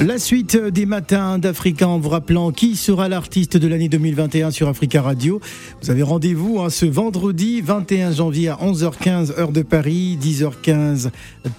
La suite des matins d'Africa en vous rappelant qui sera l'artiste de l'année 2021 sur Africa Radio. Vous avez rendez-vous hein, ce vendredi 21 janvier à 11h15 heure de Paris, 10h15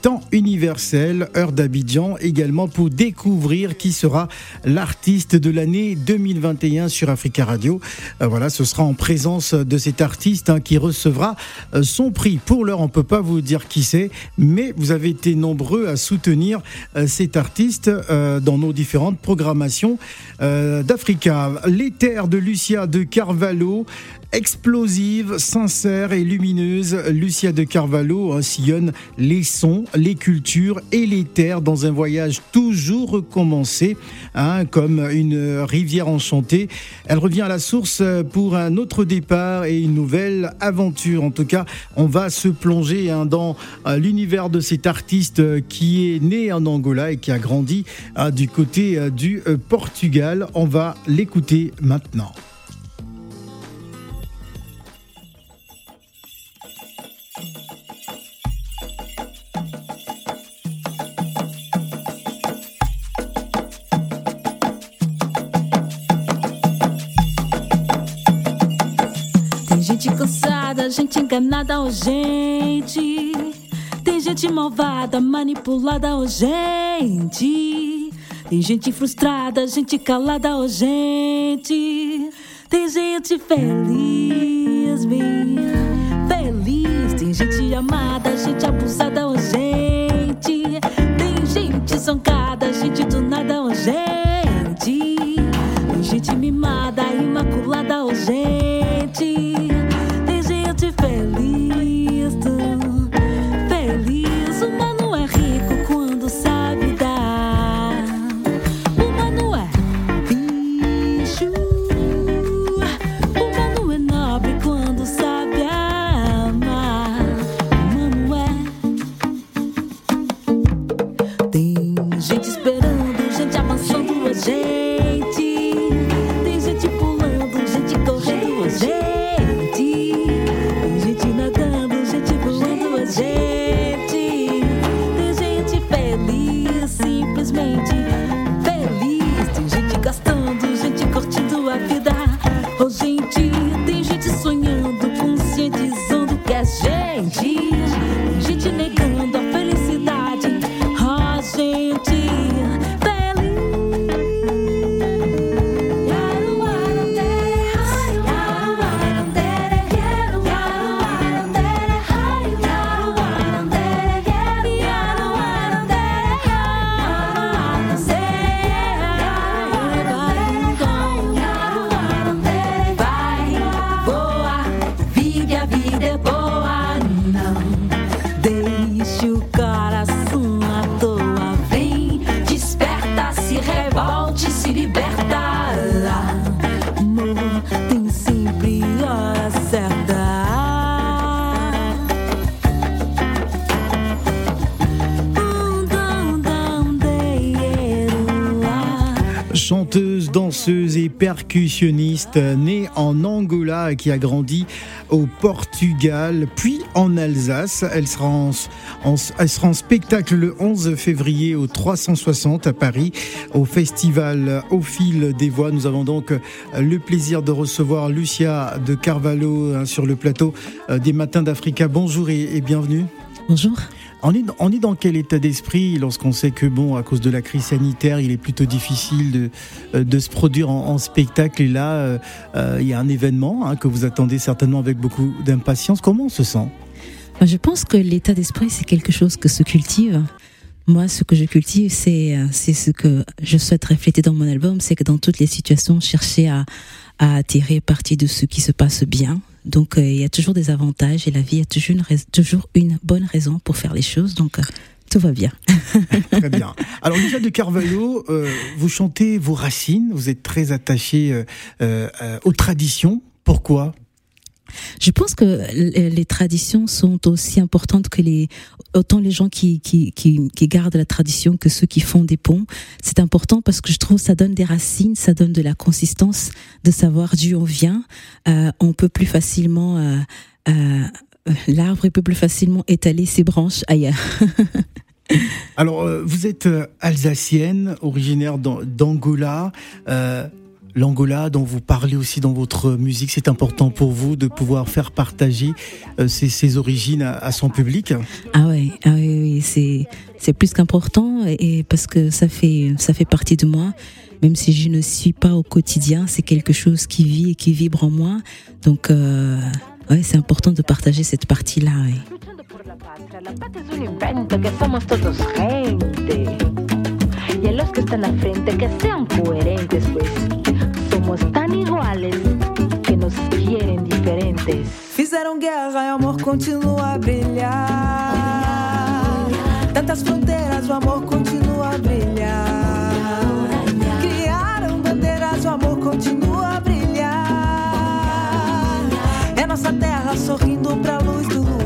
temps universel, heure d'Abidjan également pour découvrir qui sera l'artiste de l'année 2021 sur Africa Radio. Euh, voilà, ce sera en présence de cet artiste hein, qui recevra euh, son prix. Pour l'heure, on peut pas vous dire qui c'est, mais vous avez été nombreux à soutenir euh, cet artiste. Euh, dans nos différentes programmations euh, d'Africa. Les terres de Lucia de Carvalho, explosive, sincère et lumineuse, Lucia de Carvalho sillonne les sons, les cultures et les terres dans un voyage toujours recommencé, hein, comme une rivière enchantée. Elle revient à la source pour un autre départ et une nouvelle aventure. En tout cas, on va se plonger hein, dans euh, l'univers de cet artiste qui est né en Angola et qui a grandi hein, du côté euh, du euh, Portugal. On va l'écouter maintenant. Oh gente. Tem gente malvada, manipulada, oh gente. Tem gente frustrada, gente calada, oh gente. Tem gente feliz, bem feliz. Tem gente amada, gente abusada, oh gente. Tem gente zangada, gente do nada, oh gente. Percussionniste, née en Angola et qui a grandi au Portugal, puis en Alsace. Elle sera en, spectacle le 11 février au 360 à Paris, au festival Au fil des voix. Nous avons donc le plaisir de recevoir Lucia de Carvalho hein, sur le plateau euh, des Matins d'Africa. Bonjour et bienvenue. Bonjour. On est, on est dans quel état d'esprit lorsqu'on sait que, bon, à cause de la crise sanitaire, il est plutôt difficile de, euh, de se produire en, spectacle? Et là, euh, euh, il y a un événement hein, que vous attendez certainement avec beaucoup d'impatience. Comment on se sent? Je pense que l'état d'esprit, c'est quelque chose que se cultive. Moi, ce que je cultive, c'est c'est ce que je souhaite refléter dans mon album, c'est que dans toutes les situations, chercher à, à tirer parti de ce qui se passe bien. Donc, euh, il y a toujours des avantages et la vie a toujours une, toujours une bonne raison pour faire les choses. Donc, euh, tout va bien. Très bien. Alors, Lucia de Carvalho, euh, vous chantez vos racines, vous êtes très attaché aux traditions. Pourquoi? Je pense que les traditions sont aussi importantes que les autant les gens qui gardent la tradition que ceux qui font des ponts. C'est important parce que je trouve ça donne des racines, ça donne de la consistance de savoir d'où on vient. Euh, on peut plus facilement euh, euh, l'arbre peut plus facilement étaler ses branches ailleurs. Alors, vous êtes alsacienne, originaire d'An- d'Angola. L'Angola, dont vous parlez aussi dans votre musique, c'est important pour vous de pouvoir faire partager euh, ses, ses origines à, à son public? Ah ah oui, oui, c'est c'est plus qu'important et et parce que ça fait ça fait partie de moi. Même si je ne suis pas au quotidien, c'est quelque chose qui vit et qui vibre en moi. Donc euh, ouais, c'est important de partager cette partie-là. ouais. Y a los que están al frente que sean coherentes, pues somos tan iguales que nos quieren diferentes. Fizeram guerra e o amor continua a brilhar. Tantas fronteiras, o amor continua a brilhar. Criaram bandeiras, o amor continua a brilhar. É nossa terra sorrindo pra luz do luar.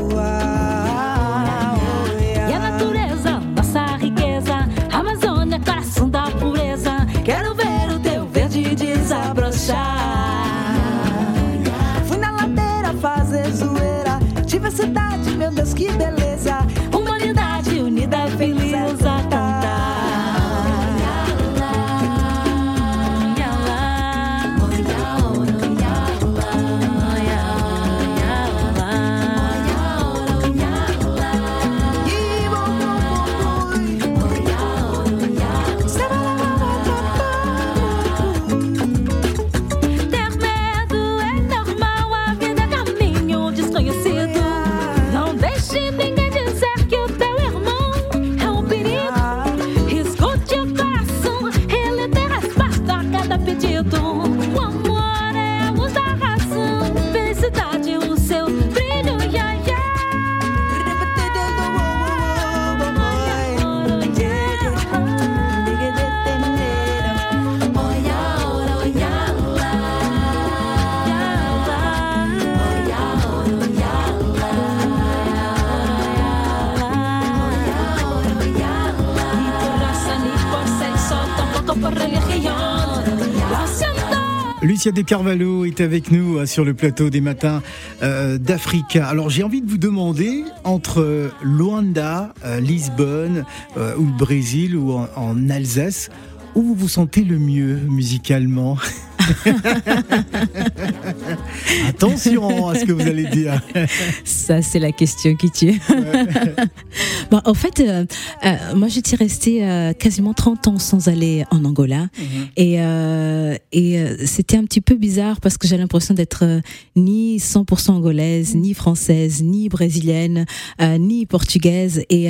Lucia De Carvalho est avec nous euh, sur le plateau des matins euh, d'Africa. Alors j'ai envie de vous demander entre Luanda, euh, Lisbonne ou le Brésil ou en Alsace, où vous vous sentez le mieux musicalement? Attention à ce que vous allez dire. Ça, c'est la question qui tue. Bon, en fait, euh, euh, moi, j'étais restée euh, quasiment 30 ans sans aller en Angola. Et, euh, et euh, c'était un petit peu bizarre parce que j'ai l'impression d'être ni 100% angolaise, ni française, ni brésilienne, ni portugaise. Et,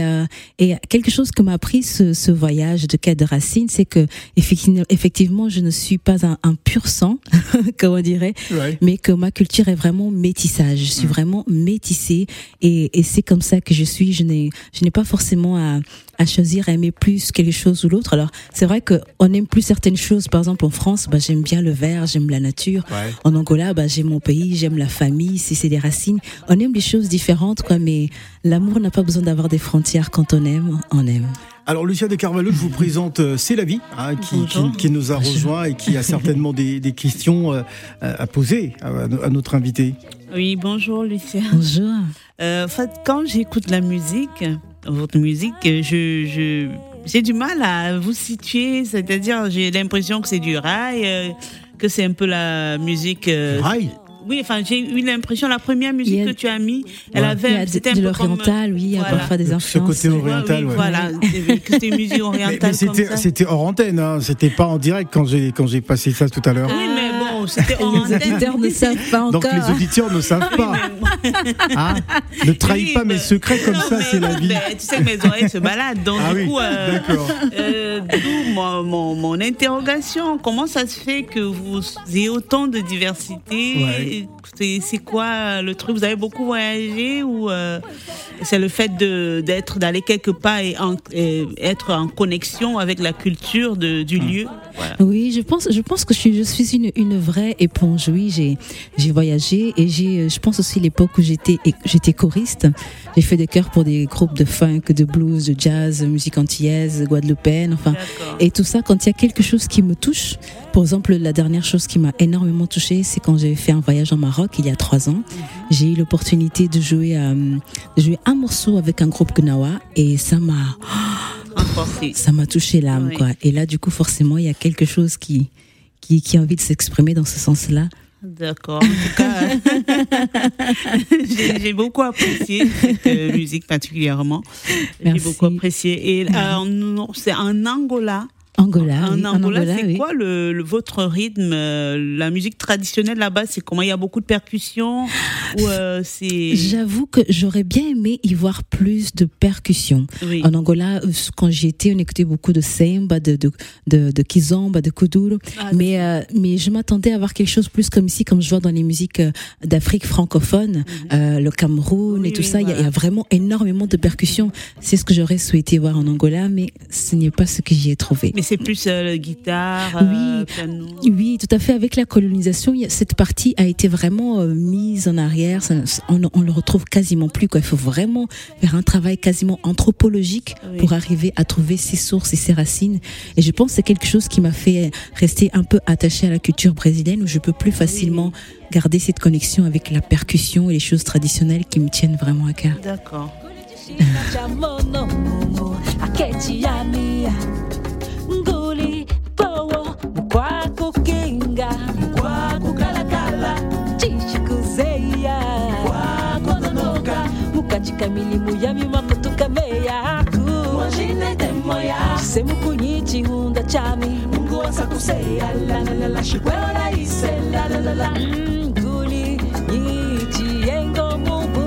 et quelque chose que m'a appris ce, ce voyage de quête de racines, c'est que effectivement, effectivement, je ne suis pas un, un pur sang, comme on dirait, Ouais. mais que ma culture est vraiment métissage. Je suis vraiment métissée et, et c'est comme ça que je suis. Je n'ai, je n'ai pas forcément à, à choisir à aimer plus quelque chose ou l'autre. Alors, c'est vrai que on aime plus certaines choses. Par exemple, en France, bah, j'aime bien le vert, j'aime la nature. Ouais. En Angola, bah, j'aime mon pays, j'aime la famille, c'est, c'est des racines. On aime des choses différentes, quoi, mais l'amour n'a pas besoin d'avoir des frontières. Quand on aime, on aime. Alors Lucia De Carvalho, je vous présente euh, C'est la vie, hein, qui, qui, qui nous a rejoint et qui a certainement des, des questions euh, à poser à, à notre invité. Oui, bonjour Lucia. Bonjour. Euh, en fait, quand j'écoute la musique, votre musique, je, je, j'ai du mal à vous situer, c'est-à-dire j'ai l'impression que c'est du rail, euh, que c'est un peu la musique. euh, Rail oui, enfin, j'ai eu l'impression, la première musique a- que tu as mis, elle Ouais. avait, Il y a de, c'était un de peu comme- l'oriental, oui, il y a Voilà. parfois des Ce influences. côté Ouais, oriental, oui, ouais. voilà, c'était une musique Mais, orientale mais comme c'était, ça. c'était hors antenne, hein, c'était pas en direct quand j'ai, quand j'ai passé ça tout à l'heure. Oui, mais bon, c'était en Les auditeurs ne savent pas Donc encore. les auditeurs ne savent pas. Hein ne trahis Oui, pas mes mais- secrets comme Non, ça, c'est la vie. mais tu sais que mes oreilles se baladent, donc Ah du oui, coup, euh, d'accord. euh, d'où mon, mon, mon interrogation. Comment ça se fait que vous ayez autant de diversité? Ouais. C'est quoi le truc? Vous avez beaucoup voyagé ou euh, c'est le fait de d'être d'aller quelque part et, en- et être en connexion avec la culture de, du Hum. lieu? Voilà. Oui, je pense, je pense que je suis, je suis une, une vraie éponge. Oui, j'ai, j'ai voyagé et j'ai, je pense aussi l'époque où j'étais, j'étais choriste. J'ai fait des chœurs pour des groupes de funk, de blues, de jazz, musique antillaise, guadeloupéenne, enfin. D'accord. Et tout ça, quand il y a quelque chose qui me touche, Par exemple, la dernière chose qui m'a énormément touchée, c'est quand j'ai fait un voyage en Maroc il y a trois ans. J'ai eu l'opportunité de jouer, euh, de jouer un morceau avec un groupe Gnawa et ça m'a, ça m'a touché l'âme, Oui. quoi. Et là, du coup, forcément, il y a quelque chose qui, qui, qui a envie de s'exprimer dans ce sens-là. D'accord. En tout cas, j'ai beaucoup apprécié cette euh, musique particulièrement. J'ai beaucoup apprécié. Et euh, c'est en Angola. Angola, en oui, en Angola, Angola, c'est oui. quoi le, le- votre rythme euh, La musique traditionnelle là-bas, c'est comment Il y a beaucoup de percussions euh, c'est J'avoue que j'aurais bien aimé y voir plus de percussions. oui. En Angola, euh, quand j'y étais, on écoutait beaucoup de samba, de, de, de, de kizomba, de kuduro. Ah, mais, euh, mais je m'attendais à voir quelque chose plus comme ici, comme je vois dans les musiques euh, d'Afrique francophone, euh, le Cameroun et tout ça. Il y a- y, vraiment énormément de percussions. C'est ce que j'aurais souhaité voir en Angola, mais ce n'est pas ce que j'y ai trouvé. Mais c'est plus euh, guitare, euh, Oui. piano. Oui, tout à fait. Avec la colonisation, cette partie a été vraiment euh, mise en arrière. Ça- on, on le retrouve quasiment plus. Quoi. Il faut vraiment faire un travail quasiment anthropologique Oui. pour arriver à trouver ses sources et ses racines. Et je pense que c'est quelque chose qui m'a fait rester un peu attachée à la culture brésilienne, où je peux plus facilement garder cette connexion avec la percussion et les choses traditionnelles qui me tiennent vraiment à cœur. D'accord. kulia kwakononoka mukatika milimu ya mimako tukameyaku wanjinete moya sehemu kunyicihunda chami. Mungu wansa kuseya la shikwela la lalalala mguli mm, yichiyengo mubu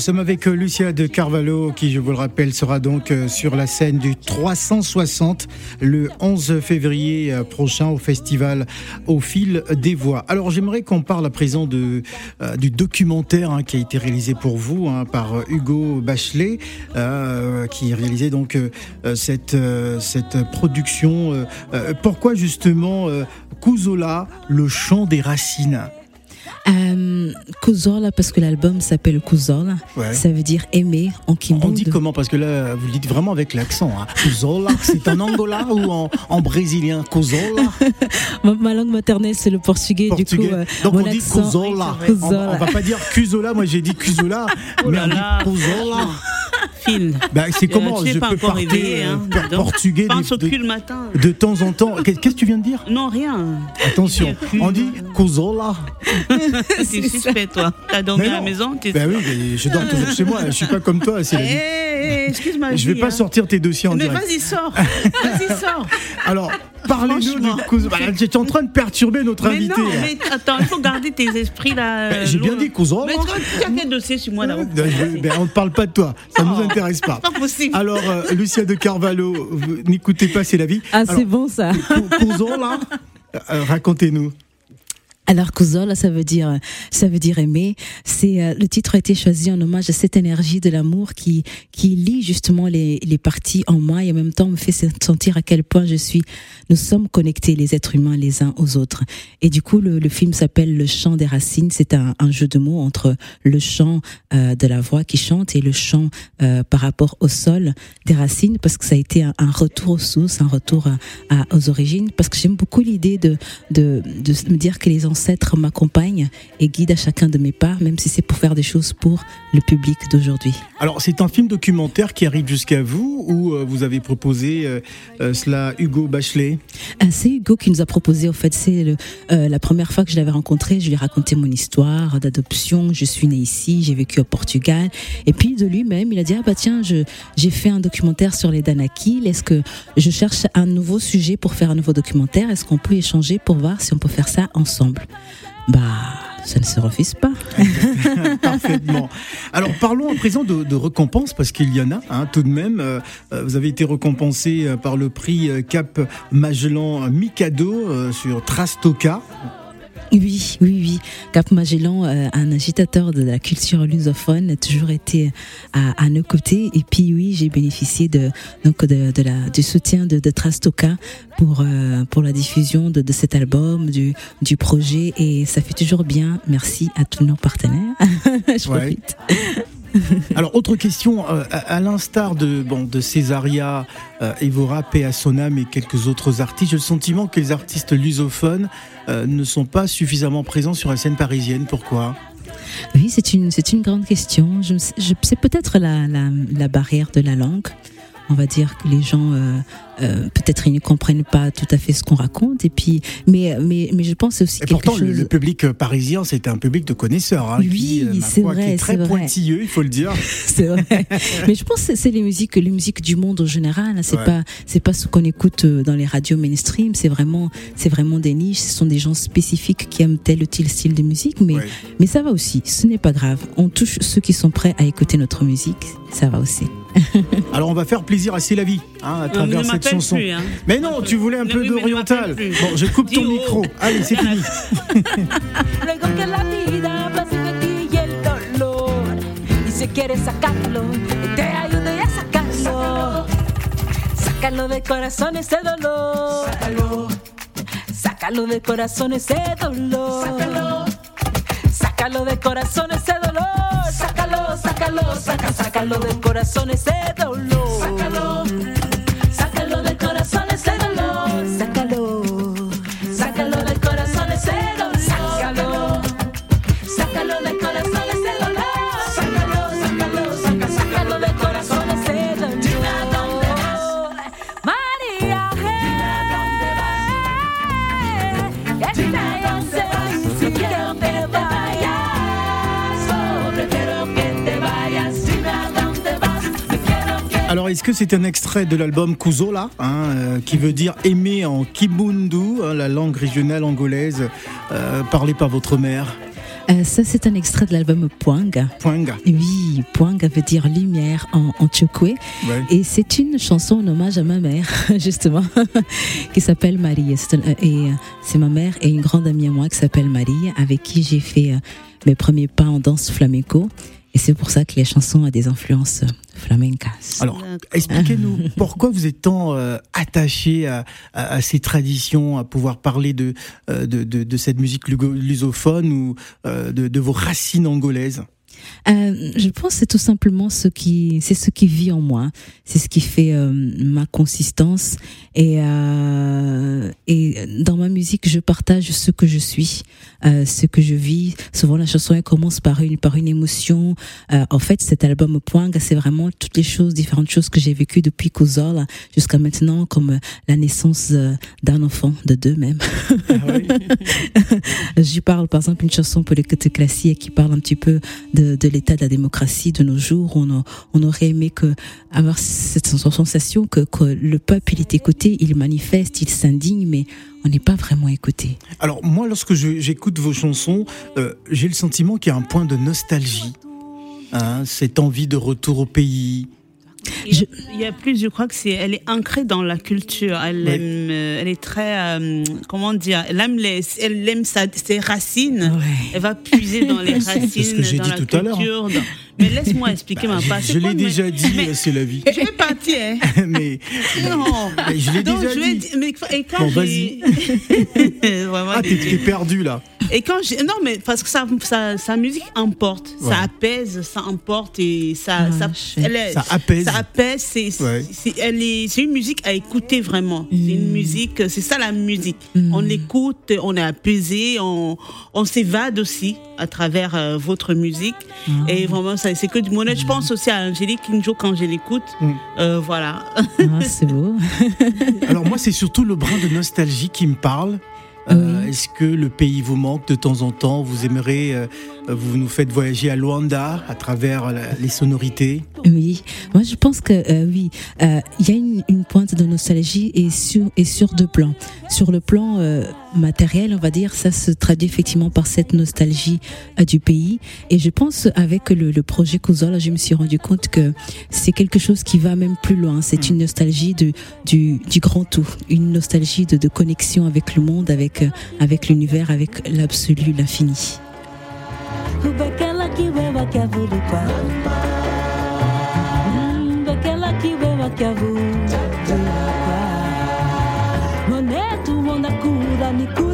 sommes avec euh, Lucia de Carvalho, qui, je vous le rappelle, sera donc euh, sur la scène du 360 le 11 février euh, prochain au festival Au fil des voix. Alors, j'aimerais qu'on parle à présent du documentaire hein, qui a été réalisé pour vous hein, par Hugo Bachelet, qui réalisait donc cette, cette production. pourquoi justement Kuzola, le chant des racines? Euh, Kuzola, parce que l'album s'appelle Kuzola, Ouais. ça veut dire aimer en On Kimbundu. dit comment? Parce que là, vous le dites vraiment avec l'accent. Hein. Kuzola, c'est en Angola ou en, en brésilien? Kuzola Ma, ma langue maternelle, c'est le portugais. Portugais. Du coup, euh, Donc mon on dit accent- Kuzola. On, on va pas dire Kuzola, moi j'ai dit Kuzola, Oh mais là on dit. Kuzola. Phil. Bah, c'est comment tu n'es Je pas peux encore parler réveillé, hein, euh, portugais Pense au cul le matin. de temps en temps. Qu'est- Qu'est-ce que tu viens de dire? Non, rien. Attention, on dit Kuzola. C'est suspect, toi. T'as dormi Mais à la maison t'es- Ben oui, mais je dors toujours chez moi. Je suis pas comme toi, c'est la Eh, vie. eh, excuse-moi. Je vais pas sortir tes dossiers en Mais direct. vas-y, sors. Vas-y, sors. Alors, parlez-nous Franchement. de Kuzola. Bah, en train de perturber notre Mais invité. non, mais attends, il faut garder tes esprits là. Ben, euh, j'ai bien loin. dit Kuzola. Mais tu as quel dossier sur moi là-haut Ben, ben, on ne parle pas de toi, ça ne nous Oh. intéresse pas. Pas possible. Alors, euh, Lucia de Carvalho, vous n'écoutez pas, c'est la vie. Ah, c'est bon ça. Kuzola, euh, racontez-nous. Alors Kuzola, ça veut dire, ça veut dire aimer. C'est euh, le titre a été choisi en hommage à cette énergie de l'amour qui qui lie justement les les parties en moi et en même temps me fait sentir à quel point je suis. Nous sommes connectés les êtres humains les uns aux autres. Et du coup, le, le film s'appelle Le chant des racines. C'est un, jeu de mots entre le chant euh, de la voix qui chante et le chant euh, par rapport au sol des racines, parce que ça a été un, retour aux sources, un retour aux origines. Parce que j'aime beaucoup l'idée de, de de me dire que les anciens ancêtre m'accompagne et guide à chacun de mes pas, même si c'est pour faire des choses pour le public d'aujourd'hui. Alors, c'est un film documentaire qui arrive jusqu'à vous ou euh, vous avez proposé euh, euh, cela Hugo Bachelet? Euh, C'est Hugo qui nous a proposé, en fait, c'est euh, la première fois que je l'avais rencontré, je lui ai raconté mon histoire d'adoption, je suis née ici, j'ai vécu au Portugal, et puis de lui-même, il a dit, ah bah tiens, j'ai fait un documentaire sur les Danakil, est-ce que je cherche un nouveau sujet pour faire un nouveau documentaire, est-ce qu'on peut échanger pour voir si on peut faire ça ensemble? Bah, ça ne se refuse pas. Parfaitement. Alors parlons à présent de, récompenses parce qu'il y en a hein, tout de même. Euh, euh, vous avez été récompensé euh, par le prix Cap Magellan Mikado sur Trastoka. Oui, oui, oui. Cap Magellan, euh, un agitateur de la culture lusophone, a toujours été à, à nos côtés. Et puis oui, j'ai bénéficié de donc de, de la du soutien de, de Trastoka pour euh, pour la diffusion de, de cet album, du du projet. Et ça fait toujours bien. Merci à tous nos partenaires. Je Ouais. profite. Alors autre question, euh, à, l'instar de bon de Césaria, euh, Evora, Sonam et quelques autres artistes, j'ai le sentiment que les artistes lusophones euh, ne sont pas suffisamment présents sur la scène parisienne. Pourquoi? Oui, c'est une, c'est une grande question. Je, c'est peut-être la, la, la barrière de la langue. On va dire que les gens, euh, peut-être, ils ne comprennent pas tout à fait ce qu'on raconte. Et puis, mais, mais, mais je pense aussi Et quelque pourtant, chose. le, le public euh, parisien, c'est un public de connaisseurs, hein, Oui, euh, c'est foi, qui vrai, est très c'est vrai. pointilleux, il faut le dire. c'est vrai. mais je pense que c'est les musiques, les musiques du monde en général. hein. C'est Ouais. pas, c'est pas ce qu'on écoute dans les radios mainstream. C'est vraiment, c'est vraiment des niches. Ce sont des gens spécifiques qui aiment tel ou tel style de musique. Mais, Ouais. mais ça va aussi. Ce n'est pas grave. On touche ceux qui sont prêts à écouter notre musique. Ça va aussi. Alors on va faire plaisir à C'est la vie hein, à travers cette chanson. plus, hein. Mais non, tu voulais un Mais peu d'oriental. Bon, je coupe ton micro. Allez, c'est fini. Si quieres sacarlo, te ayude a sacarlo. Sácalo de corazón ese dolor. Sácalo. Sácalo de corazón ese dolor. Sácalo. Sácalo de corazón ese dolor. Sácalo, sácalo, saca, sácalo de corazón ese dolor. Sácalo est-ce que c'est un extrait de l'album Kuzola, hein, euh, qui veut dire aimer en Kibundu, hein, la langue régionale angolaise euh, parlée par votre mère Euh, ça, c'est un extrait de l'album Poanga. Poinga. Oui, Poanga veut dire lumière en, en. Ouais. Et c'est une chanson en hommage à ma mère, justement, qui s'appelle Marie. Et euh, c'est ma mère et une grande amie à moi qui s'appelle Marie, avec qui j'ai fait mes premiers pas en danse flamenco. Et c'est pour ça que les chansons ont des influences flamencas. Alors, expliquez-nous pourquoi vous êtes tant euh, attaché à, à- à ces traditions, à pouvoir parler de, euh, de, de, de cette musique lusophone ou euh, de, de vos racines angolaises. Euh, je pense que c'est tout simplement ce qui, c'est ce qui vit en moi, c'est ce qui fait euh, ma consistance et euh, et dans ma musique je partage ce que je suis, euh, ce que je vis. Souvent la chanson elle commence par une par une émotion. En fait cet album Poing c'est vraiment toutes les choses, différentes choses que j'ai vécues depuis Kouzol jusqu'à maintenant, comme la naissance d'un enfant de deux même. J'y parle par exemple une chanson pour les côtés classiques qui parle un petit peu de, de l'état de la démocratie de nos jours. On, aurait aimé que avoir cette sensation que, le peuple est écouté, il manifeste, il s'indigne, mais on n'est pas vraiment écouté. Alors moi, lorsque j'écoute vos chansons, euh, j'ai le sentiment qu'il y a un point de nostalgie. Hein, cette envie de retour au pays. Il y, a, il y a plus, je crois que c'est, elle est ancrée dans la culture. Elle Oui. aime, euh, elle est très, euh, comment dire, elle aime les, elle aime sa- ses racines. Elle va puiser dans les racines, ce que dans dit la tout à culture. dans- Mais laisse-moi expliquer ma part. je l'ai déjà dit, euh, c'est la vie. Je vais partir. hein. mais, Non. mais je l'ai déjà je dit. mais, et quand Bon, Vraiment Ah, t'es perdu là. Et quand j'ai, non, mais parce que sa, sa, sa musique emporte, Ouais. ça apaise, ça emporte et ça, Ah, ça, elle est- Ça apaise. Ça apaise. C'est, Ouais. c'est, elle est, c'est une musique à écouter vraiment. C'est une musique, c'est ça la musique. Mm. On l'écoute, on est apaisé, on, on s'évade aussi à travers euh, votre musique. Et vraiment, ça, c'est que du bonheur. Je pense aussi à Angélique Kinjo quand je l'écoute. Mm. Euh, voilà. Ah, c'est beau. Alors moi, c'est surtout le brin de nostalgie qui me parle. Euh, Oui. Est-ce que le pays vous manque de temps en temps? Vous aimeriez, euh, vous nous faites voyager à Luanda à travers la- les sonorités? Oui, moi je pense que euh, oui, euh, il y a une, une pointe de nostalgie et sur et sur deux plans. Sur le plan euh, matériel, on va dire, ça se traduit effectivement par cette nostalgie euh, du pays. Et je pense avec le, le projet Kozol, je me suis rendu compte que c'est quelque chose qui va même plus loin. C'est une nostalgie de, du, du grand tout, une nostalgie de, de connexion avec le monde, avec euh, avec l'univers, avec l'absolu, l'infini. kiavu. Monetu wanda kura niku.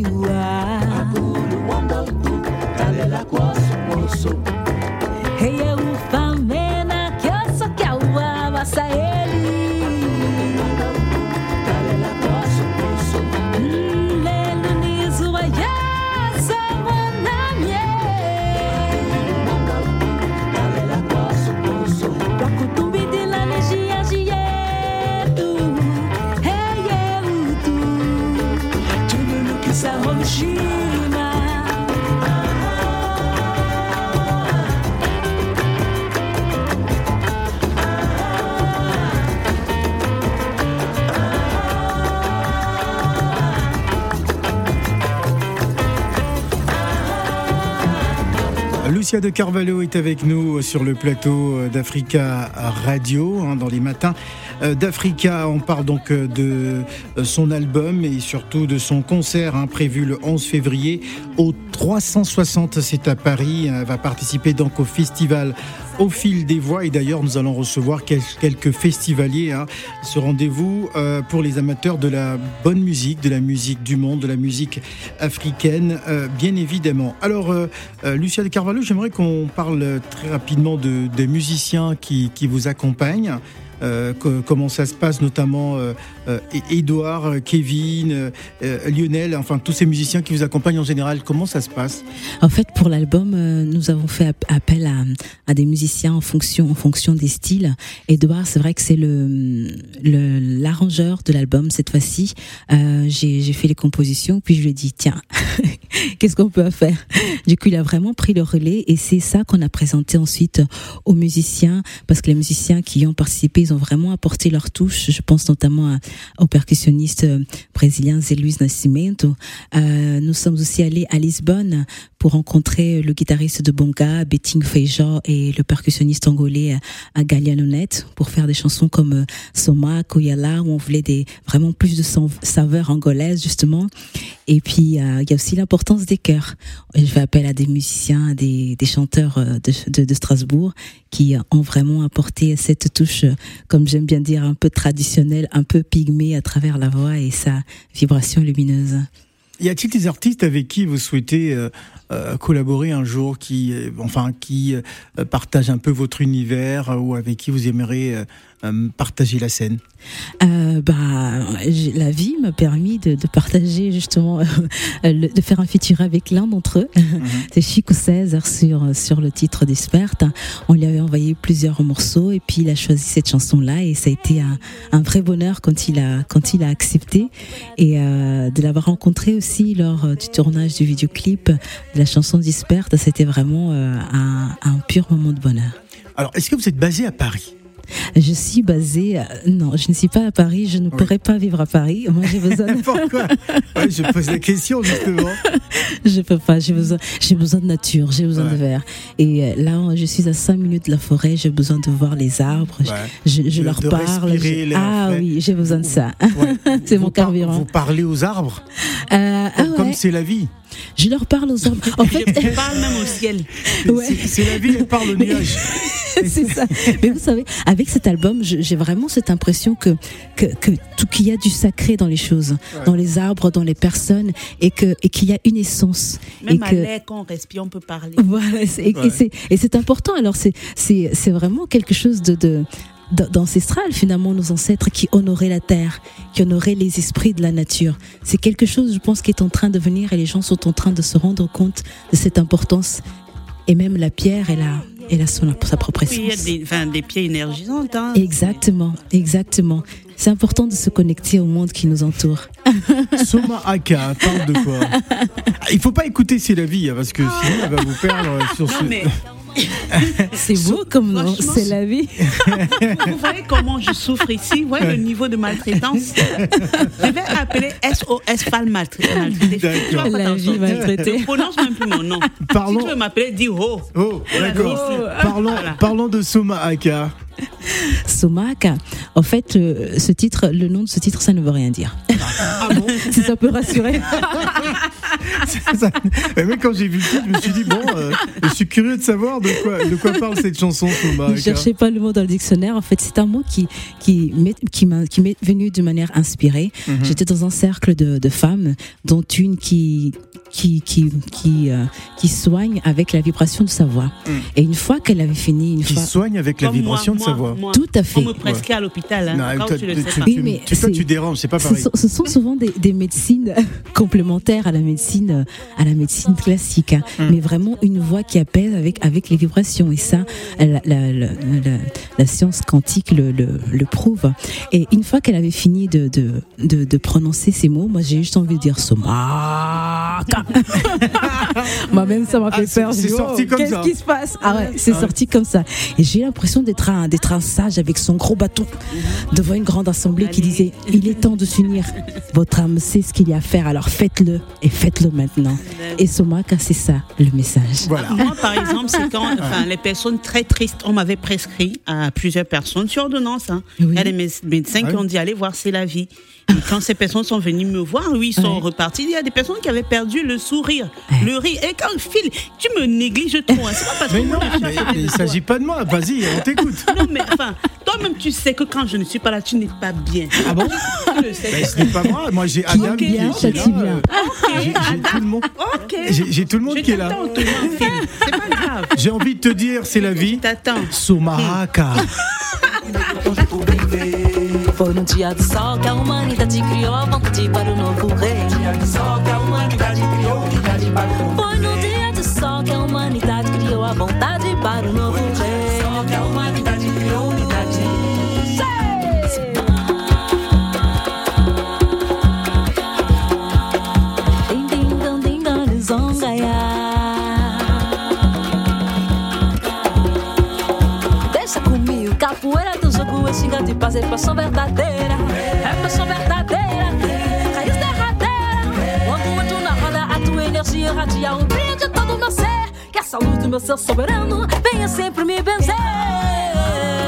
o ar. De Carvalho est avec nous sur le plateau d'Africa Radio, hein, dans les matins d'Africa. On parle donc euh, de euh, son album et surtout de son concert hein, prévu le 11 février au 360. C'est à Paris. Elle va participer donc au festival Au fil des voix. Et d'ailleurs, nous allons recevoir quel- quelques festivaliers. hein. Ce rendez-vous euh, pour les amateurs de la bonne musique, de la musique du monde, de la musique africaine, euh, bien évidemment. Alors, euh, euh, Lucia de Carvalho, j'aimerais qu'on parle très rapidement de, des musiciens qui vous accompagnent. Euh, comment ça se passe, notamment Edouard, euh, Kevin, euh, euh, Lionel, enfin tous ces musiciens qui vous accompagnent en général, comment ça se passe? En fait, pour l'album, nous avons fait ap- appel à, des musiciens en fonction, en fonction des styles. Edouard, c'est vrai que c'est le l'arrangeur de l'album cette fois-ci. J'ai fait les compositions, puis je lui ai dit tiens, qu'est-ce qu'on peut faire? Du coup, il a vraiment pris le relais et c'est ça qu'on a présenté ensuite aux musiciens, parce que les musiciens qui y ont participé, ils ont vraiment apporté leur touche. Je pense notamment à- au percussionniste euh, brésilien Zé Luis Nascimento. Euh, nous sommes aussi allés à Lisbonne pour rencontrer le guitariste de Bonga, Betting Feijó, et le percussionniste angolais à Gallianonet pour faire des chansons comme euh, Soma, Koyala, où on voulait vraiment plus de san- saveur angolaise, justement. Et puis, euh, il y a aussi l'importance des chœurs. Je fais appel à des musiciens, à des, chanteurs euh, de Strasbourg qui ont vraiment apporté cette touche, comme j'aime bien dire, un peu traditionnelle, un peu pygmée à travers la voix et sa vibration lumineuse. Y a-t-il des artistes avec qui vous souhaitez euh, euh, collaborer un jour, qui, euh, enfin, qui partagent un peu votre univers ou avec qui vous aimeriez euh, partager la scène Euh, bah, la vie m'a permis de, de partager justement, euh, le- de faire un feature avec l'un d'entre eux. C'est Chico César sur sur le titre d'Esperte. On lui avait envoyé plusieurs morceaux et puis il a choisi cette chanson-là et ça a été un, un vrai bonheur quand il a quand il a accepté et de l'avoir rencontré aussi lors du tournage du vidéoclip de la chanson d'Esperte. C'était vraiment un, un pur moment de bonheur. Alors, est-ce que vous êtes basé à Paris? Je suis basée, non, je ne suis pas à Paris, je ne pourrais pas vivre à Paris. Moi, j'ai besoin de, Pourquoi Ouais, Je pose la question justement. je peux pas, j'ai besoin, j'ai besoin de nature, j'ai besoin Ouais. de verre. Et euh, là, je suis à 5 minutes de la forêt, j'ai besoin de voir les arbres, je- Ouais. je, je De- leur de parle. je- Ah frais. oui, j'ai besoin de ça. Ouais. C'est mon par- carburant. Vous parlez aux arbres Euh, ah comme ouais, c'est la vie. je leur parle aux arbres. En fait, Je parle même au ciel. Ouais. C'est- la vie, elle parle au nuage. c'est ça. Mais vous savez, avec cet album, j'ai vraiment cette impression que, que, que tout qu'il y a du sacré dans les choses, dans les arbres, dans les personnes, et que et qu'il y a une essence. Même et à que, l'air, quand on respire, on peut parler. Voilà, et, Ouais. et c'est et c'est important. Alors c'est c'est c'est vraiment quelque chose de de d'ancestral finalement nos ancêtres qui honoraient la terre, qui honoraient les esprits de la nature. C'est quelque chose, je pense, qui est en train de venir et les gens sont en train de se rendre compte de cette importance. Et même la pierre, elle a elle a son sa propre Puis il y a essence. des, enfin, des pieds énergisantes. Hein. Exactement, exactement. C'est important de se connecter au monde qui nous entoure. Soma Aka parle de quoi? Ah, Il faut pas écouter C'est la vie, hein, parce que sinon elle va vous perdre euh, sur Non, ce. mais C'est beau comme nom, c'est la vie. vous voyez comment je souffre ici? Vous voyez le niveau de maltraitance Je vais appeler SOS Fal maltraité. La vie maltraitée. Je prononce même plus mon nom. Parlons- Si tu veux m'appeler, dis oh. Oh, d'accord. Parlons, Voilà. parlons de Soma Aka. Somaka. En fait, euh, ce titre, le nom de ce titre, ça ne veut rien dire. Ah bon si ça peut rassurer. Ça- Mais quand j'ai vu le titre, je me suis dit, bon, euh, je suis curieux de savoir de quoi, de quoi parle cette chanson, Soma Ne cherchez pas le mot dans le dictionnaire. En fait, c'est un mot qui qui m'est qui m'est venu de manière inspirée. Mhm. J'étais dans un cercle de, de femmes, dont une qui qui qui qui euh, qui soigne avec la vibration de sa voix. Mhm. Et une fois qu'elle avait fini, une Qui fois, soigne avec la vibration moi, de sa voix. moi. tout à On fait. me prescrit à l'hôpital. Hein, Non, quand toi, tu le tu, sais tu- pas. Oui, tu- mais tu- toi, tu déranges, c'est pas Ce sont, ce sont souvent des, des médecines complémentaires à la médecine, à la médecine classique, hein. Mm. mais vraiment une voix qui apaise avec avec les vibrations. Et ça, la, la, la, la- la science quantique le, le, le prouve. Et une fois qu'elle avait fini de, de, de, de prononcer ces mots, moi j'ai juste envie de dire Somaka. Moi-même, ça m'a Ah, fait c'est- peur. c'est sorti oh, comme Qu'est-ce ça. qui se passe Ah ouais, c'est Ah ouais. sorti comme ça. Et j'ai l'impression d'être un, d'être un sage avec son gros bâton devant une grande assemblée qui disait Il est temps de s'unir. Votre âme sait ce qu'il y a à faire, alors faites-le et faites-le maintenant. Et Somaka, c'est ça le message. Voilà. Moi, par exemple, c'est quand enfin, les personnes très tristes, on m'avait prescrit à plusieurs personnes sur ordonnance. hein. Oui. Il y a des mé- médecins qui Ouais. ont dit allez voir, c'est la vie. Quand ces personnes sont venues me voir, oui, ils sont Ouais. repartis. Il y a des personnes qui avaient perdu le sourire, Ouais. le rire. Et quand Phil, tu me négliges trop. hein. C'est pas parce que Mais non, je mais- mais il s'agit pas de moi. Vas-y, on t'écoute. Non, mais enfin, toi-même, tu sais que quand je ne suis pas là, tu n'es pas bien. Ah bon? Tu le sais. Ben, Ce n'est pas moi. Moi, j'ai Adam qui, bien, qui est là. bien. euh, J'ai j'ai tout le monde. Ok. J'ai tout le monde Je qui est là. C'est pas grave. J'ai envie de te dire, c'est la vie. Je t'attends. Somaka. Foi no dia do sol que a humanidade criou a vontade para o novo rei. Dia do sol que a humanidade criou a vontade para o novo Foi no dia do sol que a humanidade criou a vontade para o novo rei. Foi dia do sol que a humanidade criou a vontade é xinga de é paixão verdadeira. É paixão verdadeira, raiz derradeira. Quando entro na roda, a tua energia irradia o brilho de todo o meu ser. Que essa luz do meu ser soberano venha sempre me benzer.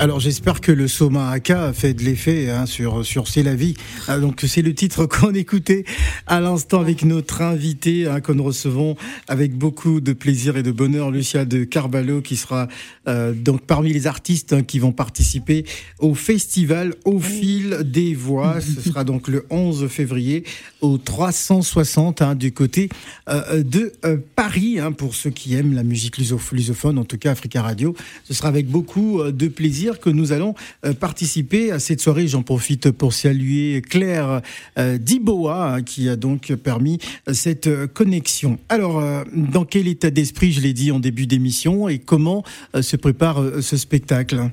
Alors j'espère que le Soma Aka a fait de l'effet hein, sur sur C'est la vie. Ah, donc c'est le titre qu'on écoutait à l'instant avec notre invité hein, que nous recevons avec beaucoup de plaisir et de bonheur, Lucia de Carvalho, qui sera euh, donc parmi les artistes hein, qui vont participer au festival au fil des voix. Ce sera donc le 11 février au 360 hein, du côté euh, de euh, Paris hein, pour ceux qui aiment la musique lusophone, en tout cas Africa Radio. Ce sera avec beaucoup de plaisir que nous allons euh, participer à cette soirée. J'en profite pour saluer Claire euh, Diboa hein, qui a donc permis euh, cette connexion. Alors, dans quel état d'esprit, je l'ai dit en début d'émission, et comment se prépare ce spectacle?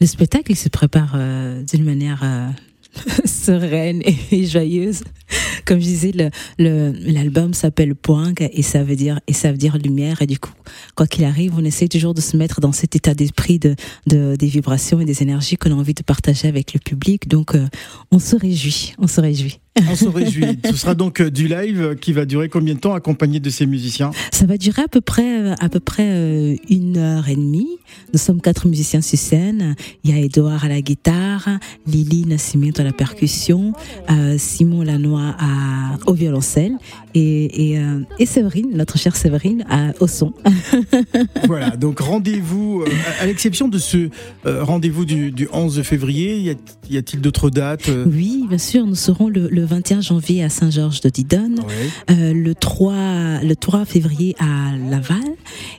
Le spectacle il se prépare d'une manière sereine et joyeuse. Comme je disais, le- le- l'album s'appelle Poing et ça veut dire et ça veut dire lumière. Et du coup, quoi qu'il arrive, on essaie toujours de se mettre dans cet état d'esprit de, de des vibrations et des énergies qu'on a envie de partager avec le public. Donc, euh, on se réjouit, on se réjouit. On se réjouit. Ce sera donc euh, du live qui va durer combien de temps accompagné de ces musiciens? Ça va durer à peu près, euh, à peu près une heure et demie. Nous sommes quatre musiciens sur scène. Il y a Edouard à la guitare, Lily Nascimento à la percussion, euh, Simon Lanois à, au violoncelle et, et, euh, et Séverine, notre chère Séverine, à, au son. Voilà, donc rendez-vous, euh, à l'exception de ce euh, rendez-vous du, du 11 février, y a-t-il d'autres dates Oui, bien sûr, nous serons le, le 21 janvier à Saint-Georges de Didonne. Ouais. Le 3 le 3 février à Laval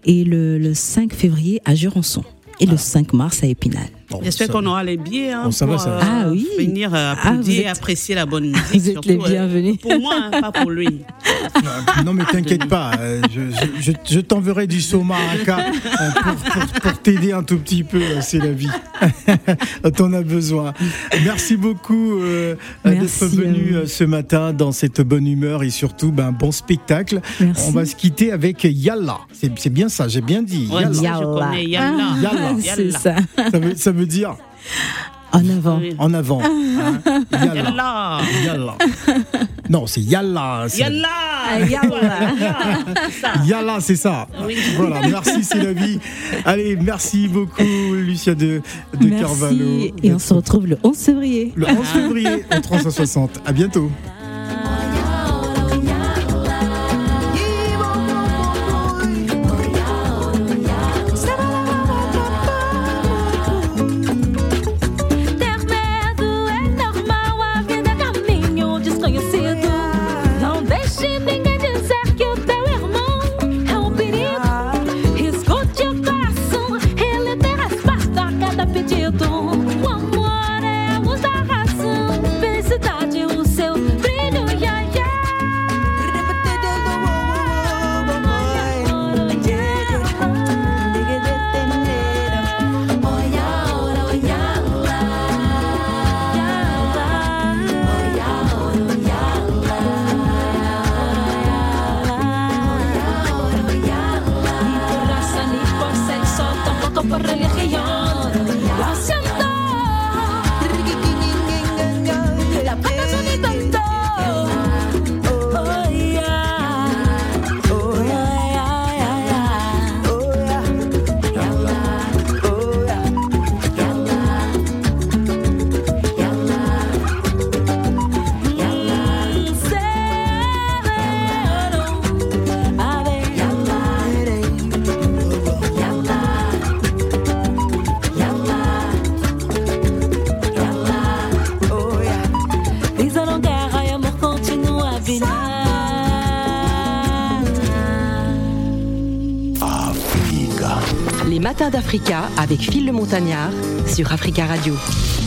et le, le 5 février à Jurançon et le 5 mars à Épinal. Bon, J'espère qu'on aura les billets hein, va, pour ça va. Ah oui. venir euh, Ah, applaudir êtes- apprécier la bonne musique. Vous êtes surtout, les euh, bienvenus. pour moi, hein, pas pour lui. Euh, Non mais t'inquiète pas, euh, je, je, je- je t'enverrai du euh, pour, pour, pour t'aider un tout petit peu, euh, c'est la vie. T'en as besoin. Merci beaucoup euh, d'être venu euh, ce matin dans cette bonne humeur et surtout ben, bon spectacle. Merci. On va se quitter avec Yalla. C'est bien ça, j'ai bien dit. Ouais, Yalla. Yalla. connais. Yalla. Yalla. C'est Yalla. ça. Ça, veut, ça veut dire En avant. En avant. hein? Yalla. Yalla. Yalla. Non, c'est Yalla. Yalla. Yalla. C'est ça. Yalla, c'est ça. Oui. Voilà, merci, c'est la vie. Allez, merci beaucoup, Lucia de, de Carvalho. Et on se retrouve le 11 février. Le 11 février au 360. À bientôt. Matins d'Africa avec Phil le Montagnard sur Africa Radio.